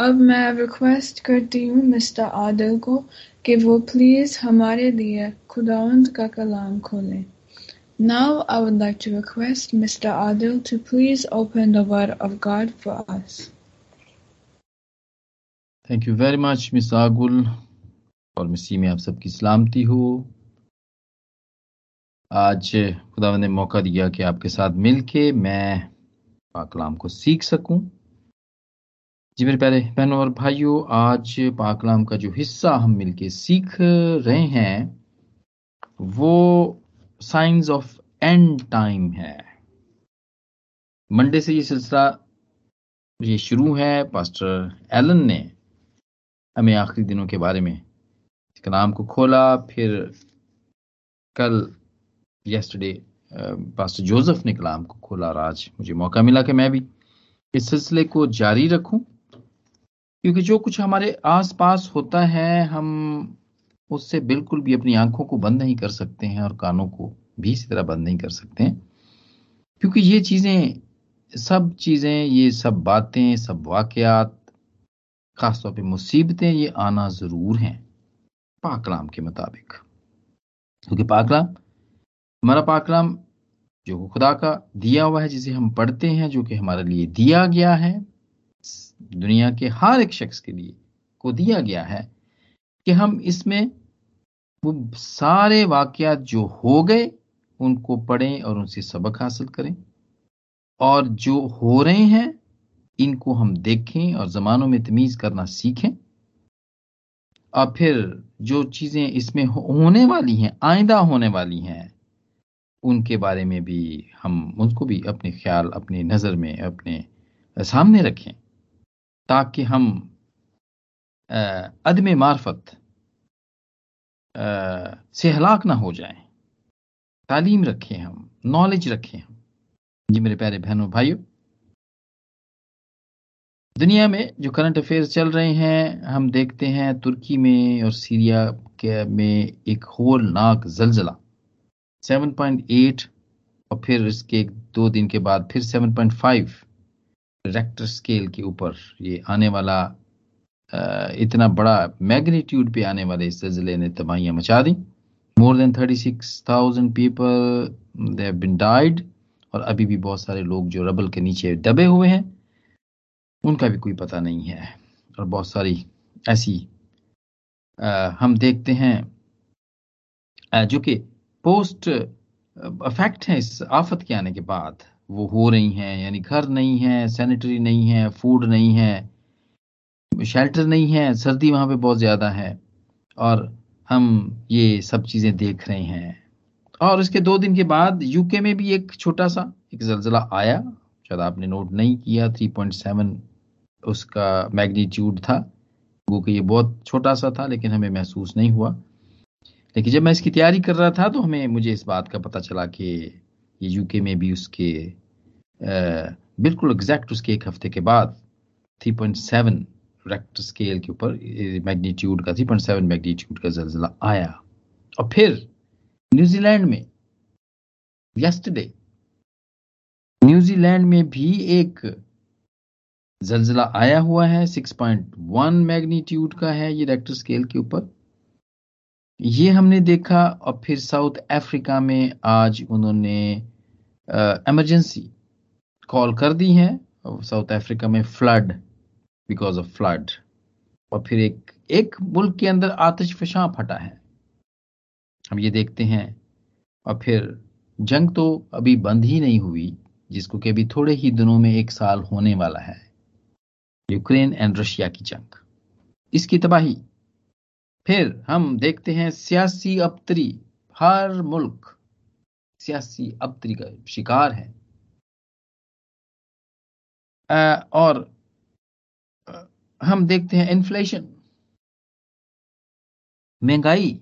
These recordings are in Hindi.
अब मैं रिक्वेस्ट करती हूँ मिस्टर आदिल को कि वो प्लीज़ हमारे लिए खुदावंद का कलाम खोलें Now I would like to request Mr. Adil to please open the word of God for us. Thank you very much, Miss Agul. और मसीह में आप सबकी सलामती हो आज खुदा ने मौका दिया कि आपके साथ मिलके मैं पाकलाम को सीख सकूँ जी मेरे प्यारे बहनों और भाइयों, आज पाकलाम का जो हिस्सा हम मिलके सीख रहे हैं, वो साइंस ऑफ़ एंड टाइम है। मंडे से ये सिलसिला ये शुरू है, पास्टर एलन ने हमें आखिरी दिनों के बारे में कलाम को खोला, फिर कल यस्टरडे पास्टर जोसेफ ने कलाम को खोला और आज मुझे मौका मिला कि मैं भी इस सिलसिले को जारी रखूँ। क्योंकि जो कुछ हमारे आसपास होता है, हम उससे बिल्कुल भी अपनी आँखों को बंद नहीं कर सकते हैं और कानों को भी इसी तरह बंद नहीं कर सकते हैं। क्योंकि ये चीज़ें, सब चीज़ें, ये सब बातें, सब वाकयात, खासतौर पे मुसीबतें, ये आना ज़रूर हैं पाकलाम के मुताबिक। क्योंकि पाकलाम हमारा पाकलाम जो खुदा का दिया हुआ है, जिसे हम पढ़ते हैं, जो कि हमारे लिए दिया गया है दुनिया के हर एक शख्स के लिए को दिया गया है कि हम इसमें वो सारे वाकयात जो हो गए, उनको पढ़ें और उनसे सबक हासिल करें। और जो हो रहे हैं, इनको हम देखें और जमानों में तमीज करना सीखें। और फिर जो चीज़ें इसमें होने वाली हैं, आइंदा होने वाली हैं, उनके बारे में भी हम, उनको भी अपने ख्याल, अपनी नज़र में, अपने सामने रखें। ताकि हम अदम मार्फत से हलाक ना हो जाए। तालीम रखें हम नॉलेज रखें हम। जी मेरे प्यारे बहनों, भाइयों, दुनिया में जो करंट अफेयर्स चल रहे हैं, हम देखते हैं तुर्की में और सीरिया के में एक होलनाक जलजला। 7.8 और फिर इसके दो दिन के बाद फिर 7.5 रेक्टर स्केल के ऊपर ये आने वाला इतना बड़ा मैग्नीट्यूड पे आने वाले इस जल्जले ने तबाहियाँ मचा दी। More than thirty six thousand people they been died और अभी भी बहुत सारे लोग जो रबल के नीचे दबे हुए हैं उनका भी कोई पता नहीं है। और बहुत सारी ऐसी आ, हम देखते हैं जो कि पोस्ट अफेक्ट है इस आफत के आने के बाद। वो हो रही हैं, यानी घर नहीं है सैनिटरी नहीं है फ़ूड नहीं है शेल्टर नहीं है, सर्दी वहाँ पे बहुत ज़्यादा है और हम ये सब चीज़ें देख रहे हैं। और इसके दो दिन के बाद यूके में भी एक छोटा सा, एक जलजिला आया, शायद आपने नोट नहीं किया 3.7 उसका मैग्नीट्यूड था। वो कि ये बहुत छोटा सा था, लेकिन हमें महसूस नहीं हुआ। लेकिन जब मैं इसकी तैयारी कर रहा था तो हमें, मुझे इस बात का पता चला कि ये यूके में भी उसके आ, बिल्कुल एग्जैक्ट उसके एक हफ़्ते के बाद 3.7 रेक्टर स्केल के ऊपर मैग्नीट्यूड का 3.7 मैग्नीट्यूड का जलजिला आया। और फिर न्यूजीलैंड में यस्टरडे न्यूजीलैंड में भी एक जलजिला आया हुआ है 6.1 मैग्नीट्यूड का है ये रेक्टर स्केल के ऊपर। ये हमने देखा और फिर साउथ अफ्रीका में आज उन्होंने इमरजेंसी कॉल कर दी है साउथ अफ्रीका में फ्लड बिकॉज़ ऑफ़ फ्लड और फिर एक एक मुल्क के अंदर आतिश फशां फटा है। हम ये देखते हैं। और फिर जंग तो अभी बंद ही नहीं हुई, जिसको कि अभी थोड़े ही दिनों में एक साल होने वाला है। यूक्रेन एंड रशिया की जंग। इसकी तबाही। फिर हम देखते हैं सियासी अबतरी हर मुल्क सियासी अबतरी का शिकार है। और हम देखते हैं इन्फ्लेशन महँगाई।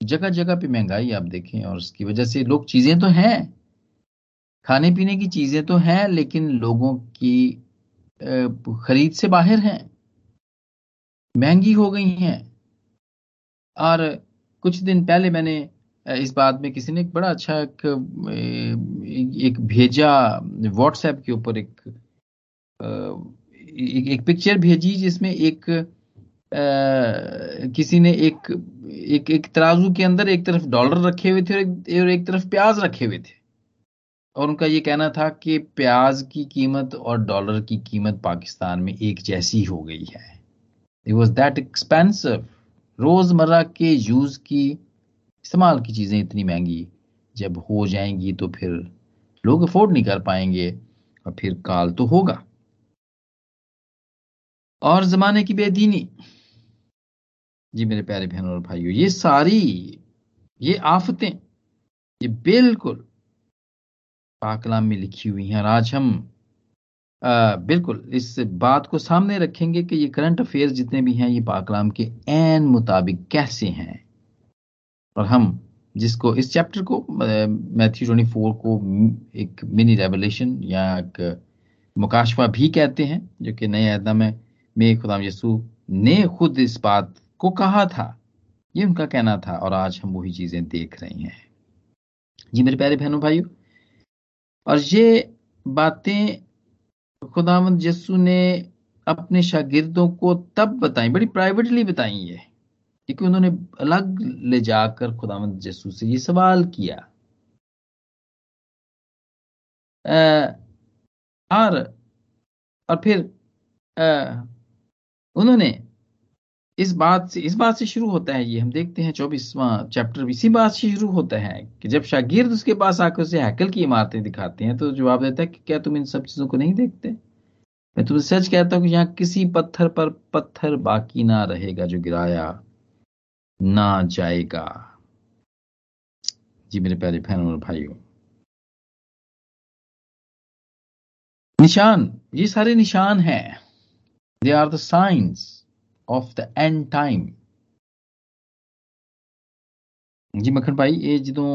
जगह जगह पे महँगाई आप देखें और उसकी वजह से लोग चीज़ें तो हैं। खाने पीने की चीज़ें तो हैं, लेकिन लोगों की खरीद से बाहर हैं। महँगी हो गई हैं। और कुछ दिन पहले मैंने इस बात में किसी ने एक बड़ा अच्छा एक, एक भेजा व्हाट्सएप के ऊपर एक एक, एक पिक्चर भेजी जिसमें एक आ, किसी ने एक एक एक तराजू के अंदर एक तरफ़ डॉलर रखे हुए थे और एक, और एक तरफ़ प्याज रखे हुए थे। और उनका ये कहना था कि प्याज की कीमत और डॉलर की कीमत पाकिस्तान में एक जैसी हो गई है। इट वॉज़ दैट एक्सपेंसिव रोज़मर्रा के यूज़ की इस्तेमाल की चीज़ें इतनी महँगी जब हो जाएँगी तो फिर लोग अफोर्ड नहीं कर पाएँगे और फिर काल तो होगा। और जमाने की बेदीनी। जी मेरे प्यारे बहनों और भाइयों ये सारी ये आफतें ये बिल्कुल पाकलाम में लिखी हुई हैं और आज हम आ, बिल्कुल इस बात को सामने रखेंगे कि ये करंट अफेयर्स जितने भी हैं ये पाकलाम के एन मुताबिक कैसे हैं। और हम जिसको इस चैप्टर को मैथ्यू ट्वेंटी फोर को एक मिनी रेवलेशन या एक मुकाशवा भी कहते हैं, जो कि नए अहदा में खुदाम यसू ने खुद इस बात को कहा था। ये उनका कहना था और आज हम वही चीज़ें देख रहे हैं। जी मेरे प्यारे बहनों भाइयों, और ये बातें खुदावंद यसू ने अपने शागिर्दों को तब बताई, बड़ी प्राइवेटली बताई है। क्योंकि उन्होंने अलग ले जाकर खुदावंद यसू से ये सवाल किया। और और फिर उन्होंने इस बात से, इस बात से शुरू होता है, ये हम देखते हैं चौबीसवां चैप्टर इसी बात से शुरू होता है कि जब शागिर्द उसके पास आकर उसे हैकल की इमारतें दिखाते हैं तो जवाब देता है कि क्या तुम इन सब चीज़ों को नहीं देखते? मैं तुम्हें सच कहता हूँ कि यहाँ किसी पत्थर पर पत्थर बाकी ना रहेगा जो गिराया ना जाएगा। जी मेरे प्यारे बहनों और भाइयों। निशान, ये सारे निशान हैं। They are the science of the end time जी मक्खन भाई, ये जो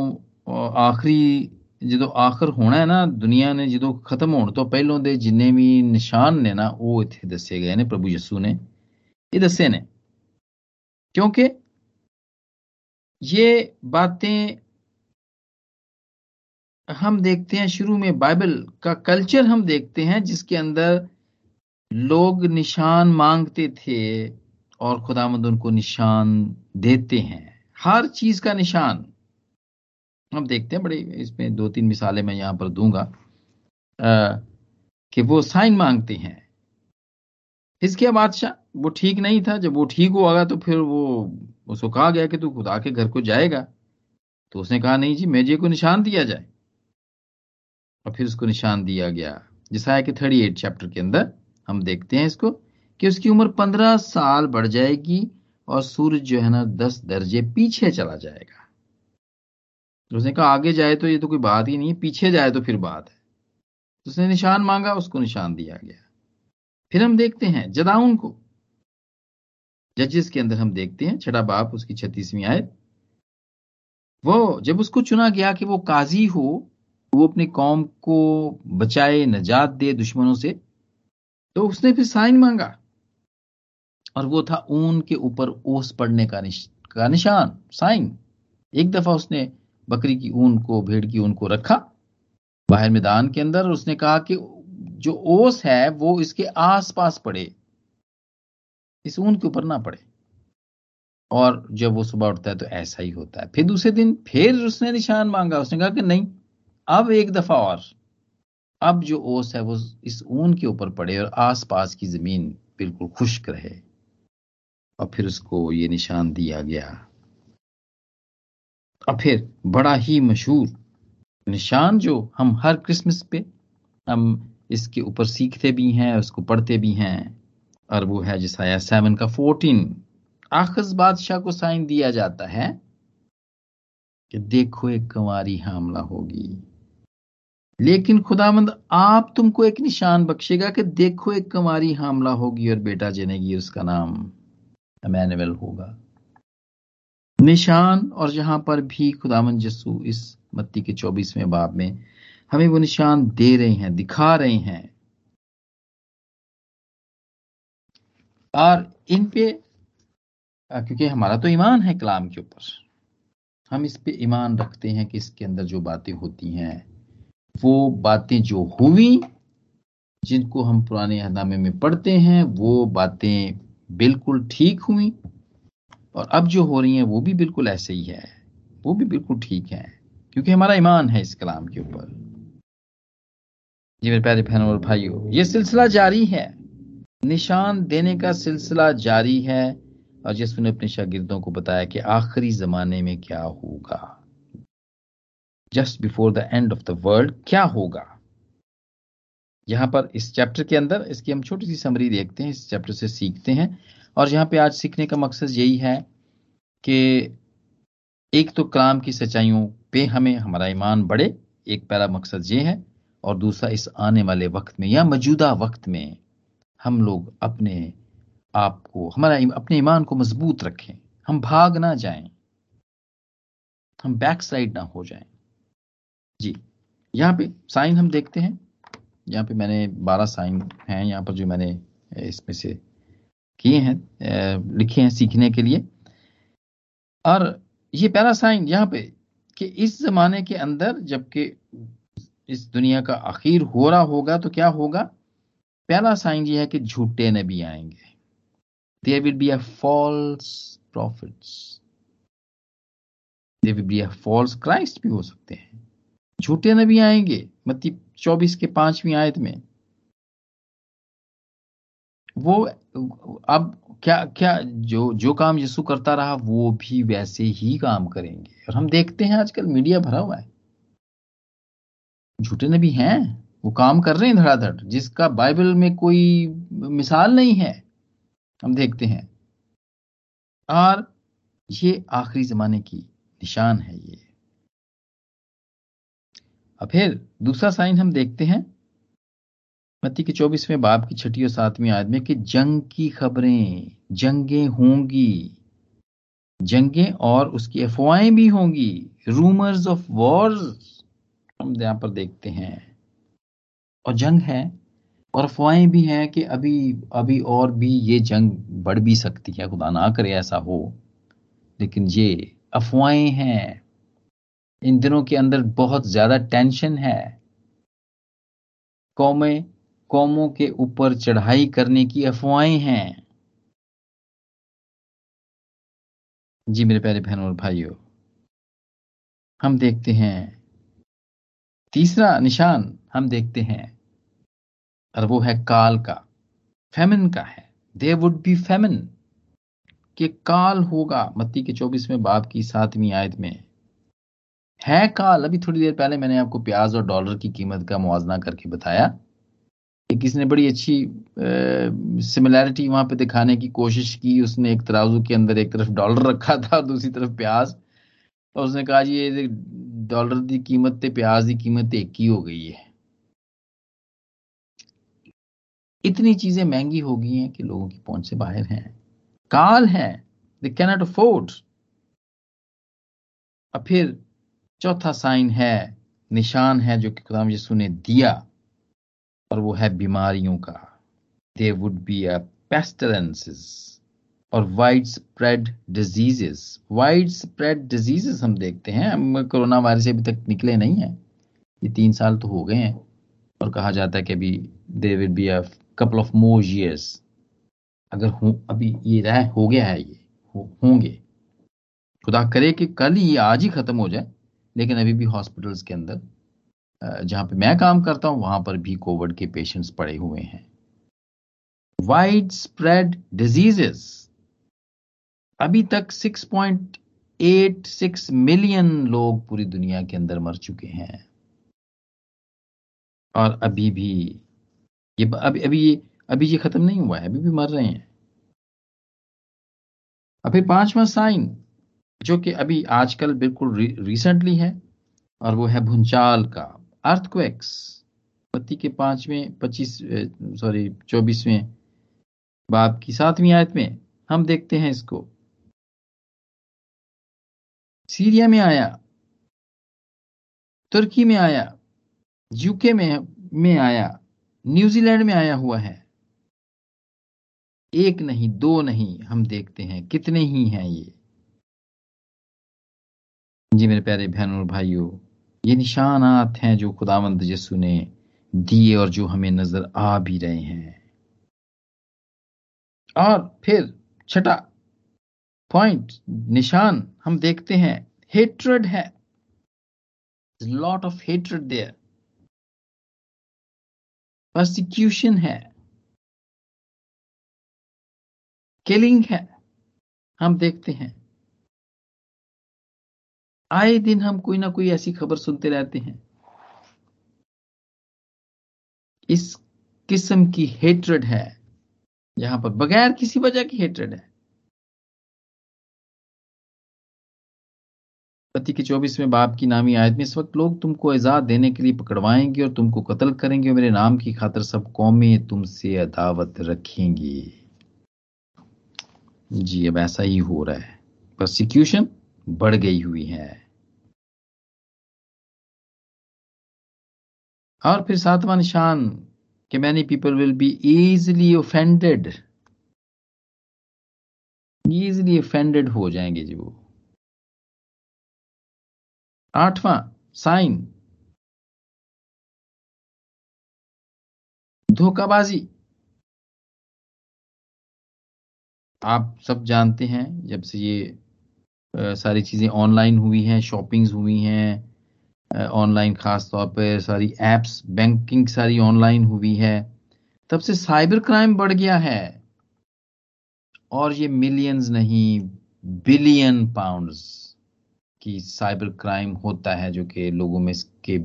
आखिरी जो आखिर होना है ना, दुनिया ने जो खत्म होने तो पहलों ਦੇ जिन्ने भी निशान ने ना, वो इतने दसे गए ने, प्रभु यसू ने। ये दसे ने। क्योंकि ये बातें हम देखते हैं शुरू में बाइबल का कल्चर हम देखते हैं जिसके अंदर लोग निशान मांगते थे और खुदामंद उनको निशान देते हैं। हर चीज़ का निशान। हम देखते हैं बड़े इसमें दो तीन मिसालें मैं यहाँ पर दूँगा। आ, कि वो साइन मांगते हैं। इसके बादशाह वो ठीक नहीं था, जब वो ठीक होगा तो फिर वो, उसको कहा गया कि तू खुदा के घर को जाएगा। तो उसने कहा, नहीं जी, मेजे को निशान दिया जाए। और फिर उसको निशान दिया गया। जिसा है कि थर्टी एट चैप्टर के अंदर हम देखते हैं इसको कि उसकी उम्र पंद्रह साल बढ़ जाएगी और सूरज जो है ना दस दर्जे पीछे चला जाएगा। उसने कहा, आगे जाए तो ये तो कोई बात ही नहीं पीछे जाए तो फिर बात है। तो उसने निशान मांगा, उसको निशान दिया गया। फिर हम देखते हैं जदाउन को। जजेस के अंदर हम देखते हैं छठा बाप उसकी छत्तीसवीं आयत। वो जब उसको चुना गया कि वो काजी हो वो अपनी कौम को बचाए नजात दे दुश्मनों से तो उसने फिर साइन मांगा। और वो था ऊन के ऊपर ओस पड़ने का, निश, का निशान साइन। एक दफ़ा उसने बकरी की ऊन को भेड़ की ऊन को रखा बाहर मैदान के अंदर उसने कहा कि जो ओस है वो इसके आसपास पड़े। इस ऊन के ऊपर ना पड़े। और जब वो सुबह उठता है तो ऐसा ही होता है। फिर दूसरे दिन फिर उसने निशान मांगा। उसने कहा कि नहीं, अब एक दफ़ा और। अब जो ओस है वो इस ऊन के ऊपर पड़े और आसपास की ज़मीन बिल्कुल खुश्क रहे। और फिर उसको ये निशान दिया गया। और फिर बड़ा ही मशहूर निशान जो हम हर क्रिसमस पे, हम इसके ऊपर सीखते भी हैं, उसको पढ़ते भी हैं। और वो है जिसाया सेवन का फोर्टीन आखज बादशाह को साइन दिया जाता है कि देखो एक कुंवारी हमला होगी। लेकिन खुदामंद आप तुमको एक निशान बख्शेगा कि देखो एक कुंवारी हमला होगी और बेटा जनेगी उसका नाम अमैनुअल होगा। निशान, और जहाँ पर भी खुदामंद जस्सू इस मत्ती के चौबीसवें बाब में हमें वो निशान दे रहे हैं, दिखा रहे हैं और इन पे क्योंकि हमारा तो ईमान है कलाम के ऊपर। हम इस पे ईमान रखते हैं कि इसके अंदर जो बातें होती हैं, वो बातें जो हुई, जिनको हम पुराने अहनामे में पढ़ते हैं, वो बातें बिल्कुल ठीक हुई, और अब जो हो रही हैं, वो भी बिल्कुल ऐसे ही है। वो भी बिल्कुल ठीक है, क्योंकि हमारा ईमान है इस कलाम के ऊपर। जी मेरे प्यारे बहनों और भाइयों, ये सिलसिला जारी है। निशान देने का सिलसिला जारी है और जिसने अपने शागिर्दों को बताया कि आखिरी जमाने में क्या होगा। Just before the end of the world क्या होगा? यहाँ पर इस चैप्टर के अंदर इसकी हम छोटी सी समरी देखते हैं, इस चैप्टर से सीखते हैं। और यहाँ पे आज सीखने का मकसद यही है कि एक तो कलाम की सच्चाइयों पे हमें, हमारा ईमान बढ़े, एक पहला मकसद ये है, और दूसरा इस आने वाले वक्त में या मौजूदा वक्त में हम लोग अपने आप को, हमारा अपने ईमान को मज़बूत रखें। हम भाग ना जाएँ। हम बैक साइड ना हो जाएँ। जी, यहाँ पे साइन हम देखते हैं। यहाँ पे मैंने बारह साइन हैं, यहाँ पर जो मैंने इसमें से किए हैं लिखे हैं सीखने के लिए। और ये पहला साइन यहाँ पे कि इस जमाने के अंदर जबकि इस दुनिया का आखिर हो रहा होगा तो क्या होगा? पहला साइन ये है कि झूठे नबी आएँगे। There will be a false prophets there will be a false Christ भी हो सकते हैं। झूठे नबी आएँगे मतलब चौबीस के पांचवी आयत में। वो, अब क्या क्या जो जो काम यीशु करता रहा, वो भी वैसे ही काम करेंगे। और हम देखते हैं आजकल मीडिया भरा हुआ है। झूठे नबी हैं? वो काम कर रहे हैं धड़ाधड़, जिसका बाइबल में कोई मिसाल नहीं है। हम देखते हैं। और ये आखिरी जमाने की निशान है ये। अब फिर दूसरा साइन हम देखते हैं। मत्ती के चौबीसवें बाप की छठी और सातवीं आदमी की जंग की खबरें, जंगें होंगी। जंगें और उसकी अफवाहें भी होंगी। रूमर्स ऑफ़ वॉर्स हम यहाँ पर देखते हैं। और जंग है, और अफवाहें भी हैं कि अभी अभी और भी ये जंग बढ़ भी सकती है, खुदा ना करे ऐसा हो। लेकिन ये अफवाहें हैं। इन दिनों के अंदर बहुत ज़्यादा टेंशन है। कौमें, कौमों के ऊपर चढ़ाई करने की अफवाहें हैं। जी मेरे प्यारे बहनों और भाइयों, हम देखते हैं। तीसरा निशान हम देखते हैं। और वो है काल का, फेमिन का है। दे वुड बी फेमिन कि काल होगा। मत्ती के चौबीसवें बाप की सातवीं आयत में है काल। अभी थोड़ी देर पहले मैंने आपको प्याज और डॉलर की कीमत का मुआवजना करके बताया कि किसी ने बड़ी अच्छी सिमिलैरिटी वहाँ पे दिखाने की कोशिश की। उसने एक तराजू के अंदर एक तरफ़ डॉलर रखा था और दूसरी तरफ़ प्याज। और उसने कहा, जी, ये डॉलर की कीमत प्याज की कीमत एक ही हो गई है। इतनी चीज़ें महँगी हो गई हैं कि लोगों की पहुँच से बाहर हैं। काल है। दे कैनॉट अफोर्ड अब फिर चौथा साइन है, निशान है जो कि खुदाम यीशु ने दिया, और वो है बीमारियों का। They would be a pestilences और wide spread diseases wide spread diseases हम देखते हैं। हम कोरोना वायरस अभी तक निकले नहीं है। ये तीन साल तो हो गए हैं। और कहा जाता है कि अभी they will be a couple of more years अगर हो, अभी ये रह, हो गया है ये होंगे। खुदा करे कि कल ही आज ही खत्म हो जाए, लेकिन अभी भी हॉस्पिटल्स के अंदर जहाँ पे मैं काम करता हूँ, वहाँ पर भी कोविड के पेशेंट्स पड़े हुए हैं। वाइड स्प्रेड डिजीजेस अभी तक 6.86 मिलियन लोग पूरी दुनिया के अंदर मर चुके हैं। और अभी भी ये अभी अभी ये अभी ये खत्म नहीं हुआ है, अभी भी मर रहे हैं। अभी पांचवा साइन, जो कि अभी आजकल बिल्कुल रिसेंटली है, और वो है भूंचाल का अर्थक्वेक्स पति के पाँचवें, पच्चीस सॉरी चौबीसवें, बाप की सातवीं आयत में, हम देखते हैं इसको। सीरिया में आया, तुर्की में आया, यूके में में आया न्यूजीलैंड में आया हुआ है। एक नहीं, दो नहीं, हम देखते हैं, कितने ही हैं ये। जी मेरे प्यारे बहनों और भाइयों, ये निशानात हैं जो खुदावंद यसु ने दिए और जो हमें नज़र आ भी रहे हैं। और फिर छठा पॉइंट, निशान, हम देखते हैं हेट्रेड है। Lot of hatred there prosecution है। किलिंग है। हम देखते हैं। आए दिन हम कोई ना कोई ऐसी खबर सुनते रहते हैं। इस किस्म की हेट्रेड है। यहाँ पर बगैर किसी वजह की हेट्रेड है। पति के चौबीसवें बाप की नामी आयत में इस वक्त लोग तुमको आज़ाद देने के लिए पकड़वाएँगे और तुमको कत्ल करेंगे और मेरे नाम की खातर सब कौमें तुमसे अदावत रखेंगी। जी, अब ऐसा ही हो रहा है। प्रोसिक्यूशन बढ़ गई हुई है। और फिर सातवां निशान, कि many people will be easily offended easily offended हो जाएँगे जी वो। आठवां साइन। धोखाबाजी। आप सब जानते हैं जब से ये आ, सारी चीज़ें ऑनलाइन हुई हैं शॉपिंग्स हुई हैं ऑनलाइन खास तौर पर सारी एप्स बैंकिंग सारी ऑनलाइन हुई है तब से साइबर क्राइम बढ़ गया है। और ये मिलियंस नहीं बिलियन पाउंड्स। की साइबर क्राइम होता है, जो कि लोगों में के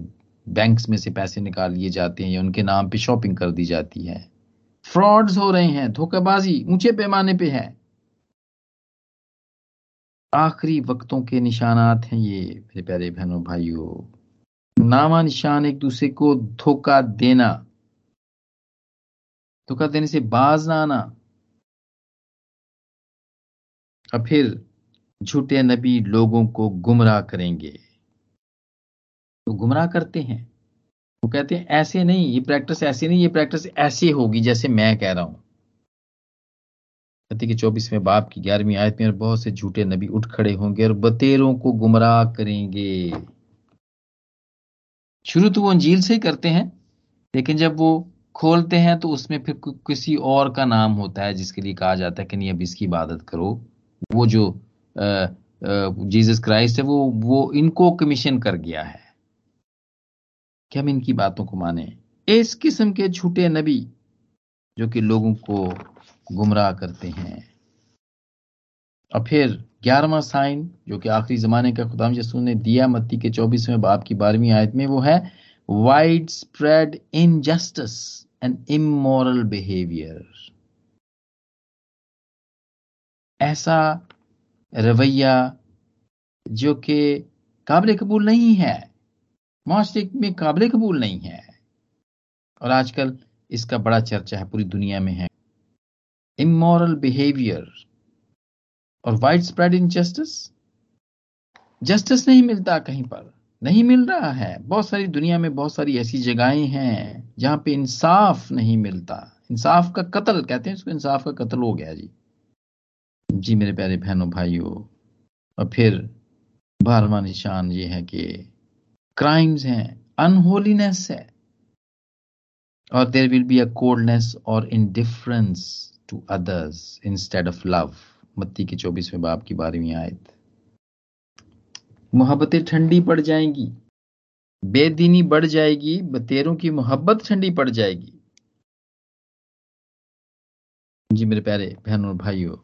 बैंक्स में से पैसे निकाल लिए जाते हैं या उनके नाम पे शॉपिंग कर दी जाती है। फ्रॉड्स हो रहे हैं, धोखेबाजी ऊँचे पैमाने पे है। आखिरी वक्तों के निशानात हैं ये, मेरे प्यारे बहनों, भाइयों। नामा निशान एक दूसरे को धोखा देना। धोखा देने से बाज ना आना। और फिर झूठे नबी लोगों को गुमराह करेंगे। तो गुमराह करते हैं। वो कहते हैं, ऐसे नहीं, ये प्रैक्टिस ऐसे नहीं, ये प्रैक्टिस ऐसे होगी जैसे मैं कह रहा हूँ। के चौबीसवें बाप की ग्यारहवीं आयत में, और बहुत से झूठे नबी उठ खड़े होंगे और बतेरों को गुमराह करेंगे। शुरू तो वो अंजील से ही करते हैं, लेकिन जब वो खोलते हैं तो उसमें फिर किसी और का नाम होता है, जिसके लिए कहा जाता है कि नहीं, अब इसकी इबादत करो। वो जो जीसस क्राइस्ट है, वो वो इनको कमीशन कर गया है। कि हम इनकी बातों को माने? इस किस्म के झूठे नबी, जो कि लोगों को गुमराह करते हैं। और फिर ग्यारहवा साइन, जो कि आखिरी जमाने का खुदाम यसू ने दिया, मत्ती के चौबीसवें बाप की बारहवीं आयत में, वो है wide spread injustice and immoral behaviour ऐसा रवैया, जो कि काबिल कबूल नहीं है। माशरे में काबिल कबूल नहीं है। और आजकल इसका बड़ा चर्चा है, पूरी दुनिया में है। इमोरल बिहेवियर और वाइड स्प्रेड इनजस्टिस जस्टिस नहीं मिलता कहीं पर। नहीं मिल रहा है। बहुत सारी दुनिया में बहुत सारी ऐसी जगहें हैं, जहाँ पे इंसाफ नहीं मिलता। इंसाफ का कत्ल, कहते हैं इसको, इंसाफ का कत्ल हो गया जी। जी मेरे प्यारे बहनों, भाइयों, और फिर बारहवा निशान ये है कि क्राइम्स हैं अनहोलीनेस है, और there will be a coldness और indifference to others instead of love मत्ती के चौबीसवें बाप की बारहवीं आयत। मोहब्बतें ठंडी पड़ जाएँगी, बेदीनी बढ़ जाएगी, बतेरों की मोहब्बत ठंडी पड़ जाएगी। जी मेरे प्यारे बहनों और भाइयों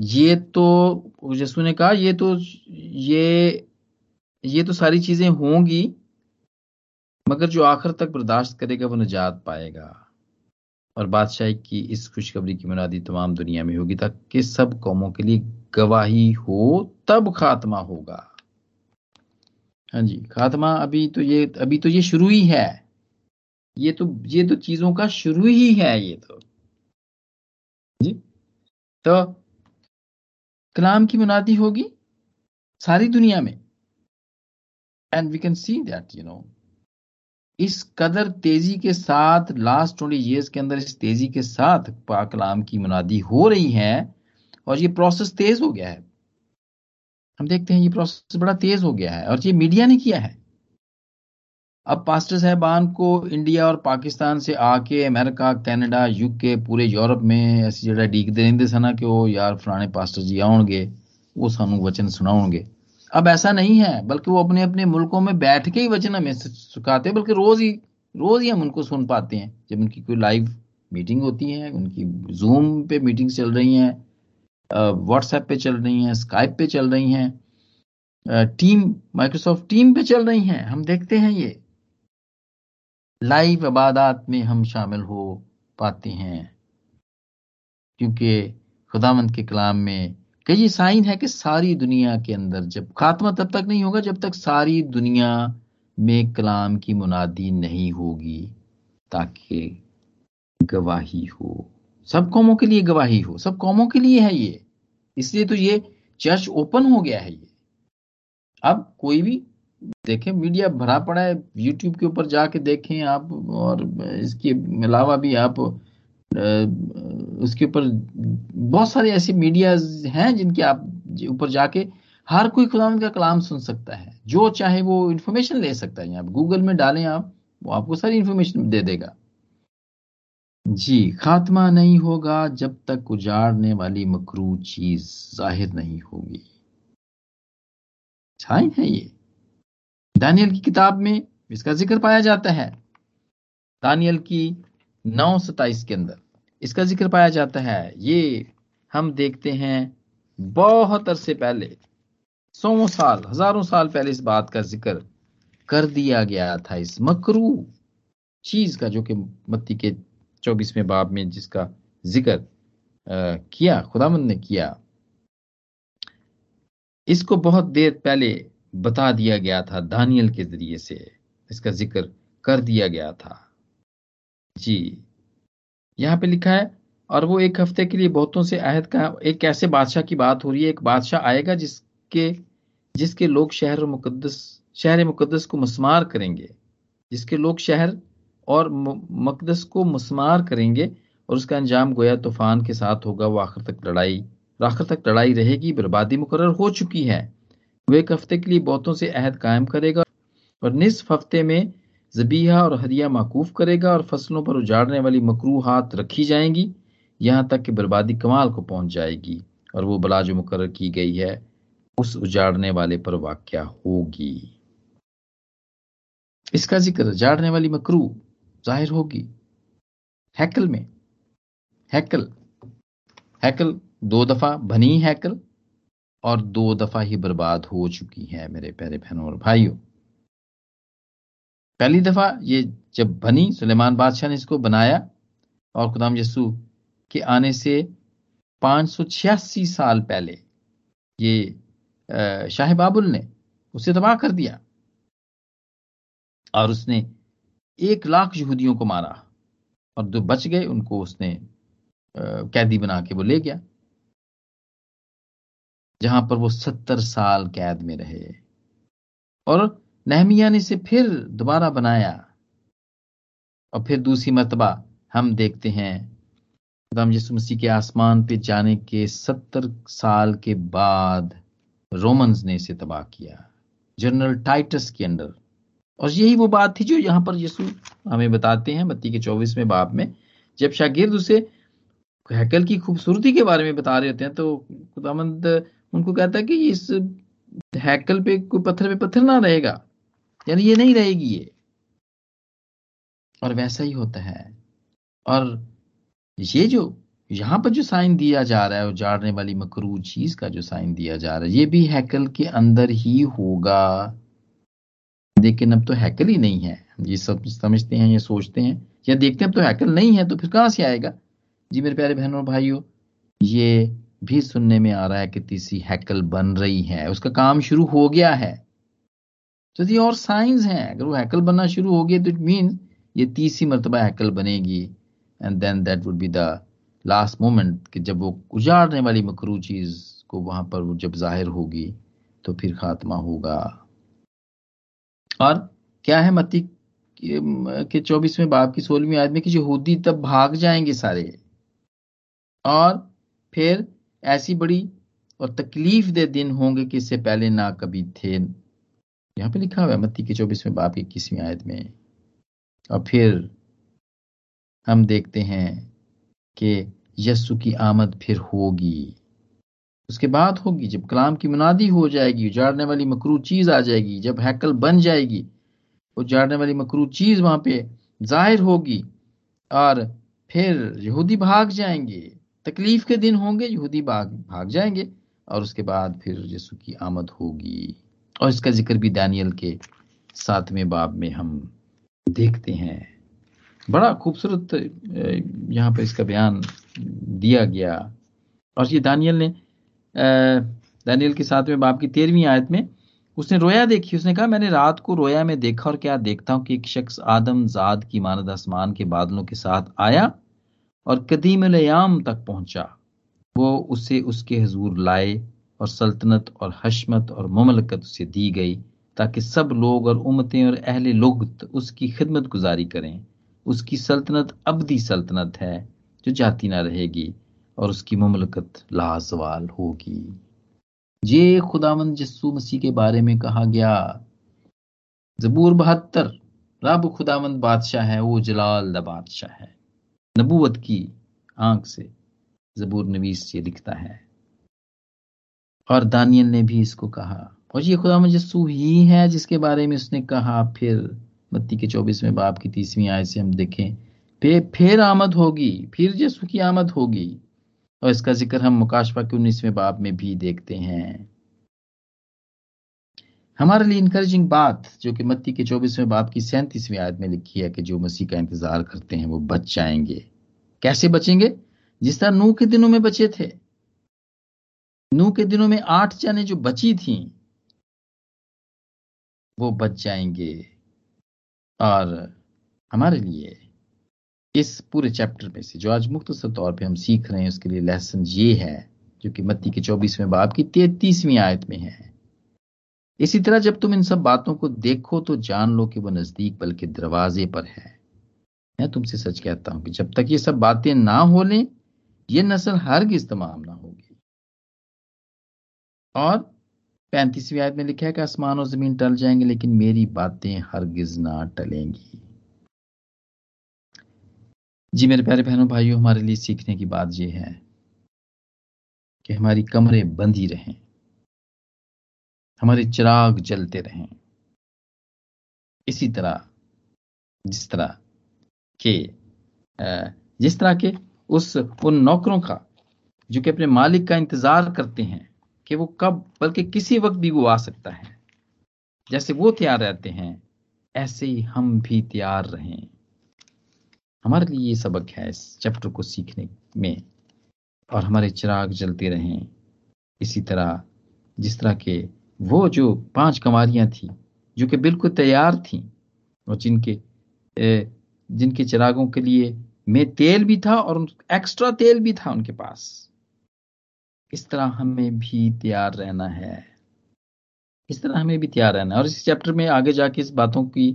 ये तो जसू ने कहा, ये तो ये ये तो सारी चीज़ें होंगी, मगर जो आखिर तक बर्दाश्त करेगा, वो निजात पाएगा। और बादशाह की इस खुशखबरी की मुनादी तमाम दुनिया में होगी, ताकि सब कौमों के लिए गवाही हो, तब खात्मा होगा। हाँ जी, खात्मा अभी तो ये, अभी तो ये शुरू ही है। ये तो ये तो चीज़ों का शुरू ही है, ये तो। जी? तो कलाम की मुनादी होगी सारी दुनिया में। And we can see that you know इस कदर तेज़ी के साथ लास्ट ट्वेंटी ईयर्स के अंदर इस तेज़ी के साथ पाकलाम की मुनादी हो रही है और ये प्रोसेस तेज हो गया है। हम देखते हैं ये प्रोसेस बड़ा तेज हो गया है और ये मीडिया ने किया है। अब पास्टर साहबान को इंडिया और पाकिस्तान से आके अमेरिका कनाडा यूके पूरे यूरोप में ਅਸੀਂ ਜਿਹੜਾ ਡੀਕਦੇ ਰਹਿੰਦੇ ਸਨ ਕਿ ਉਹ ਯਾਰ ਫਲਾਣੇ ਪਾਸਟਰ जी ਆਉਣਗੇ वो सानू वचन सुनाओगे अब ऐसा नहीं है बल्कि वो अपने अपने मुल्कों में बैठ के ही वचन हमें सुखाते हैं बल्कि रोज ही रोज ही हम उनको सुन पाते हैं जब उनकी कोई लाइव मीटिंग होती है उनकी जूम पे मीटिंग चल रही हैं व्हाट्सएप पे चल रही हैं स्काइप पे चल रही हैं टीम माइक्रोसॉफ्ट टीम पे चल रही हैं हम देखते हैं ये लाइव इबादत में हम शामिल हो पाते हैं। क्योंकि खुदामंद के कलाम में कई साइन है कि सारी दुनिया के अंदर जब खात्मा तब तक नहीं होगा जब तक सारी दुनिया में कलाम की मुनादी नहीं होगी, ताकि गवाही हो। सब कौमों के लिए गवाही हो, सब कौमों के लिए है ये। इसलिए तो ये चर्च ओपन हो गया है ये। अब कोई भी देखें, मीडिया भरा पड़ा है। यूट्यूब के ऊपर जाके देखें आप और इसके अलावा भी आप उसके ऊपर बहुत सारे ऐसे मीडिया हैं जिनके आप ऊपर जाके हर कोई खुदा का कलाम सुन सकता है। जो चाहे वो इंफॉर्मेशन ले सकता है। आप गूगल में डालें आप, वो आपको सारी इंफॉर्मेशन दे देगा। जी, खात्मा नहीं होगा जब तक उजाड़ने वाली मकरू चीज़ ज़ाहिर नहीं होगी। साइन है ये। दानियल की किताब में इसका ज़िक्र पाया जाता है। दानियल की नौ सताइस के अंदर इसका ज़िक्र पाया जाता है। ये हम देखते हैं बहुत अरसे पहले सौ साल, हज़ारों साल पहले इस बात का ज़िक्र कर दिया गया था। इस मकरू चीज़ का जो कि मत्ती के चौबीसवें बाब में जिसका ज़िक्र किया खुदामंद ने किया। इसको बहुत देर पहले बता दिया गया था दानियल के ज़रिए से। इसका ज़िक्र कर दिया गया था। जी। यहाँ पे लिखा है, और वो एक हफ़्ते के लिए बहुतों से अहद का, एक ऐसे बादशाह की बात हो रही है, एक बादशाह आएगा जिसके जिसके लोग शहर मुकद्दस शहर मुकद्दस को मसमार करेंगे। जिसके लोग शहर और मकदस को मसमार करेंगे, और उसका अंजाम गोया तूफ़ान के साथ होगा, वो आखिर तक लड़ाई, आखिर तक लड़ाई रहेगी, बर्बादी मुकर हो चुकी है। वो एक हफ़्ते के लिए बहुतों से अहद कायम करेगा और निसफ हफ़्ते में जबीहा और हदिया माकूफ करेगा और फ़सलों पर उजाड़ने वाली मकरू हाथ रखी जाएँगी। यहाँ तक कि बर्बादी कमाल को पहुँच जाएगी और वो बला जो मुकर की गई है। उस उजाड़ने वाले पर वाक्य होगी। इसका ज़िक्र उजाड़ने वाली मकरू ज़ाहिर होगी। हैकल में, हैकल हैकल दो दफ़ा बनी हैकल। और दो दफ़ा ही बर्बाद हो चुकी है मेरे प्यारे बहनों और भाइयों। पहली दफ़ा ये जब बनी, सुलेमान बादशाह ने इसको बनाया और खुदाम यसू के आने से पाँच साल पहले ये शाह बाबुल ने उसे तबाह कर दिया और उसने एक लाख यहूदियों को मारा और जो बच गए उनको उसने कैदी बना के वो ले गया। जहाँ पर वो सत्तर साल कैद में रहे। और नहमिया ने इसे फिर दोबारा बनाया। और फिर दूसरी मरतबा हम देखते हैं। खुदाम यसु मसीह के आसमान पे जाने के सत्तर साल के बाद रोमन्स ने इसे तबाह किया, जनरल टाइटस के अंडर और यही वो बात थी जो यहाँ पर यीशु हमें बताते हैं बत्ती के चौबीसवें बाब में। जब शागिर्द उसे हैकल की खूबसूरती के बारे में बता रहे होते हैं तो खुदामंद उनको कहता है कि इस हैकल पे कोई पत्थर पे पत्थर ना रहेगा। यानी ये नहीं रहेगी ये। और वैसा ही होता है। और ये जो, यहाँ पर जो साइन दिया जा रहा है, उजाड़ने वाली मकरू चीज़ का जो साइन दिया जा रहा है, ये भी हैकल के अंदर ही होगा। लेकिन अब तो हैकल ही नहीं है। ये सब समझते हैं, ये सोचते हैं। या देखते हैं, अब तो हैकल नहीं है तो फिर कहाँ से आएगा? जी मेरे प्यारे बहनों और भाइयों, ये भी सुनने में आ रहा है कि तीसरी हैकल बन रही है। उसका काम शुरू हो गया है। तो ये और साइंस हैं। अगर वो हैकल बनना शुरू हो गया तो इट मीन ये तीसरी मरतबा हैकल बनेगी। And then that would be the last moment कि जब वो उजाड़ने वाली मकरू चीज़ को वहाँ पर वो जब ज़ाहिर होगी तो फिर खात्मा होगा। और क्या है मती के चौबीसवें बाप की सोलहवीं आदमी की यहूदी तब भाग जाएँगे सारे। और फिर ऐसी बड़ी और तकलीफ़ दे दिन होंगे कि इससे पहले ना कभी थे। यहाँ पे लिखा हुआ है, मत्ती के चौबीसवें बाप की इक्कीसवीं आयत में। और फिर हम देखते हैं कि यस्सु की आमद फिर होगी। उसके बाद होगी, जब कलाम की मुनादी हो जाएगी, उजाड़ने वाली मकरू चीज़ आ जाएगी, जब हैकल बन जाएगी, उजाड़ने वाली मकरू चीज़ वहाँ पे ज़ाहिर होगी, और फिर यहूदी भाग जाएँगे। तकलीफ़ के दिन होंगे, यहूदी भाग भाग जाएँगे और उसके बाद फिर यीशु की आमद होगी। और इसका ज़िक्र भी दानियल के सातवें बाब में हम देखते हैं। बड़ा खूबसूरत यहाँ पर इसका बयान दिया गया। और ये दानियल ने दानियल के सातवें बाप की तेरहवीं आयत में उसने रोया देखी। उसने कहा, मैंने रात को रोया, में देखा और क्या देखता हूँ कि एक शख्स आदम, जाद की मानद आसमान के बादलों के साथ आया और कदीम लयाम तक पहुँचा। वो उसे उसके हजूर लाए और सल्तनत और हशमत और ममलकत उसे दी गई ताकि सब लोग और उमतें और अहले लुगत उसकी खिदमत गुजारी करें। उसकी सल्तनत अबदी सल्तनत है जो जाती ना रहेगी और उसकी ममलकत लाजवाल होगी। ये खुदामंद जस्सू मसीह के बारे में कहा गया। जबूर बहत्तर, रब खुदामंद बादशाह है, वो जलाल द बादशाह है। नबूवत की आँख से जबूर नवीस ये लिखता है। और दानियल ने भी इसको कहा, और ये खुदा जस्सू ही है जिसके बारे में उसने कहा, फिर बत्ती के चौबीसवें बाप की तीसवीं आय से हम देखें फिर आमद होगी, फिर जस्सू की आमद होगी। और इसका ज़िक्र हम मुकाशवा के उन्नीसवें बाब में भी देखते हैं। हमारे लिए इंकरेजिंग बात जो कि मत्ती के चौबीसवें बाब की सैंतीसवीं आयत में लिखी है कि जो मसीह का इंतज़ार करते हैं वो बच जाएँगे। कैसे बचेंगे? जिस तरह नू के दिनों में बचे थे। नू के दिनों में आठ जाने जो बची थी, वो बच जाएँगे। और हमारे लिए इस पूरे चैप्टर में से जो आज मुख्तसर तौर पे हम सीख रहे हैं, उसके लिए लेसन ये है, जो कि मत्ती के चौबीसवें बाब की तैतीसवीं आयत में है। इसी तरह जब तुम इन सब बातों को देखो तो जान लो कि वो नज़दीक, बल्कि दरवाजे पर है। मैं तुमसे सच कहता हूँ कि जब तक ये सब बातें ना हो लें, ये नस्ल हर तमाम ना होगी। और पैंतीसवीं आयत में लिखा है कि आसमान और ज़मीन टल जाएँगे, लेकिन मेरी बातें हरगिज ना टलेंगी। जी मेरे प्यारे बहनों, भाइयों, हमारे लिए सीखने की बात यह है कि हमारी कमरे बंद रहें। हमारे चिराग जलते रहें। इसी तरह, जिस तरह के जिस तरह के उस उन नौकरों का, जो कि अपने मालिक का इंतज़ार करते हैं कि वो कब, बल्कि किसी वक्त भी वो आ सकता है। जैसे वो तैयार रहते हैं, ऐसे ही हम भी तैयार रहें। हमारे लिए ये सबक है इस चैप्टर को सीखने में, और हमारे चिराग जलते रहें। इसी तरह, जिस तरह के वो जो पाँच कमारियाँ थी, जो कि बिल्कुल तैयार थी, और जिनके जिनके चिरागों के लिए में तेल भी था और एक्स्ट्रा तेल भी था उनके पास। इस तरह हमें भी तैयार रहना है। इस तरह हमें भी तैयार रहना है। और इस चैप्टर में आगे जाके इस बातों की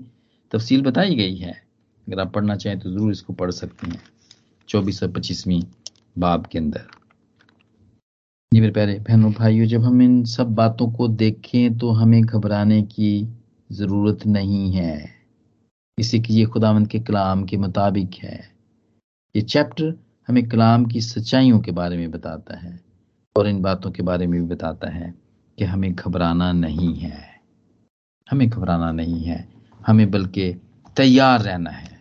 तफसील बताई गई है। अगर आप पढ़ना चाहें तो ज़रूर इसको पढ़ सकते हैं, चौबीस और पच्चीसवीं बाब के अंदर। जी मेरे प्यारे बहनों, भाइयों, जब हम इन सब बातों को देखें तो हमें घबराने की ज़रूरत नहीं है। इसी की ये खुदावंद के कलाम के मुताबिक है। ये चैप्टर हमें कलाम की सच्चाइयों के बारे में बताता है और इन बातों के बारे में भी बताता है कि हमें घबराना नहीं है। हमें घबराना नहीं है, हमें बल्कि तैयार रहना है।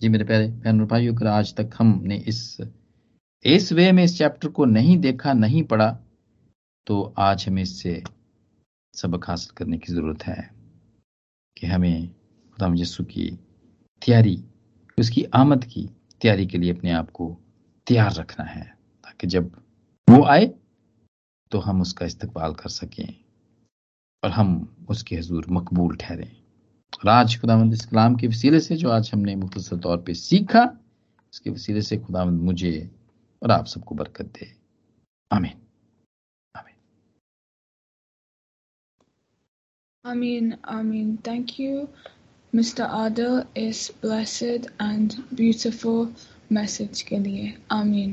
जी मेरे प्यारे बहन, भाइयों, अगर आज तक हमने इस इस वे में इस चैप्टर को नहीं देखा, नहीं पढ़ा तो आज हमें इससे सबक हासिल करने की ज़रूरत है कि हमें खुदा यसु की तैयारी, उसकी आमद की तैयारी के लिए अपने आप को तैयार रखना है, ताकि जब वो आए तो हम उसका इस्तेमाल कर सकें और हम उसके हजूर मकबूल ठहरें। और आज खुदावंद इस कलाम के वसीले से, जो आज हमने मुख्तर तौर पे सीखा, उसके वसीले से खुदावंद मुझे और आप सबको बरकत दे आमीन Amin, Amin. Thank you, Mr. Adil, is blessed and beautiful message के लिए. Amin.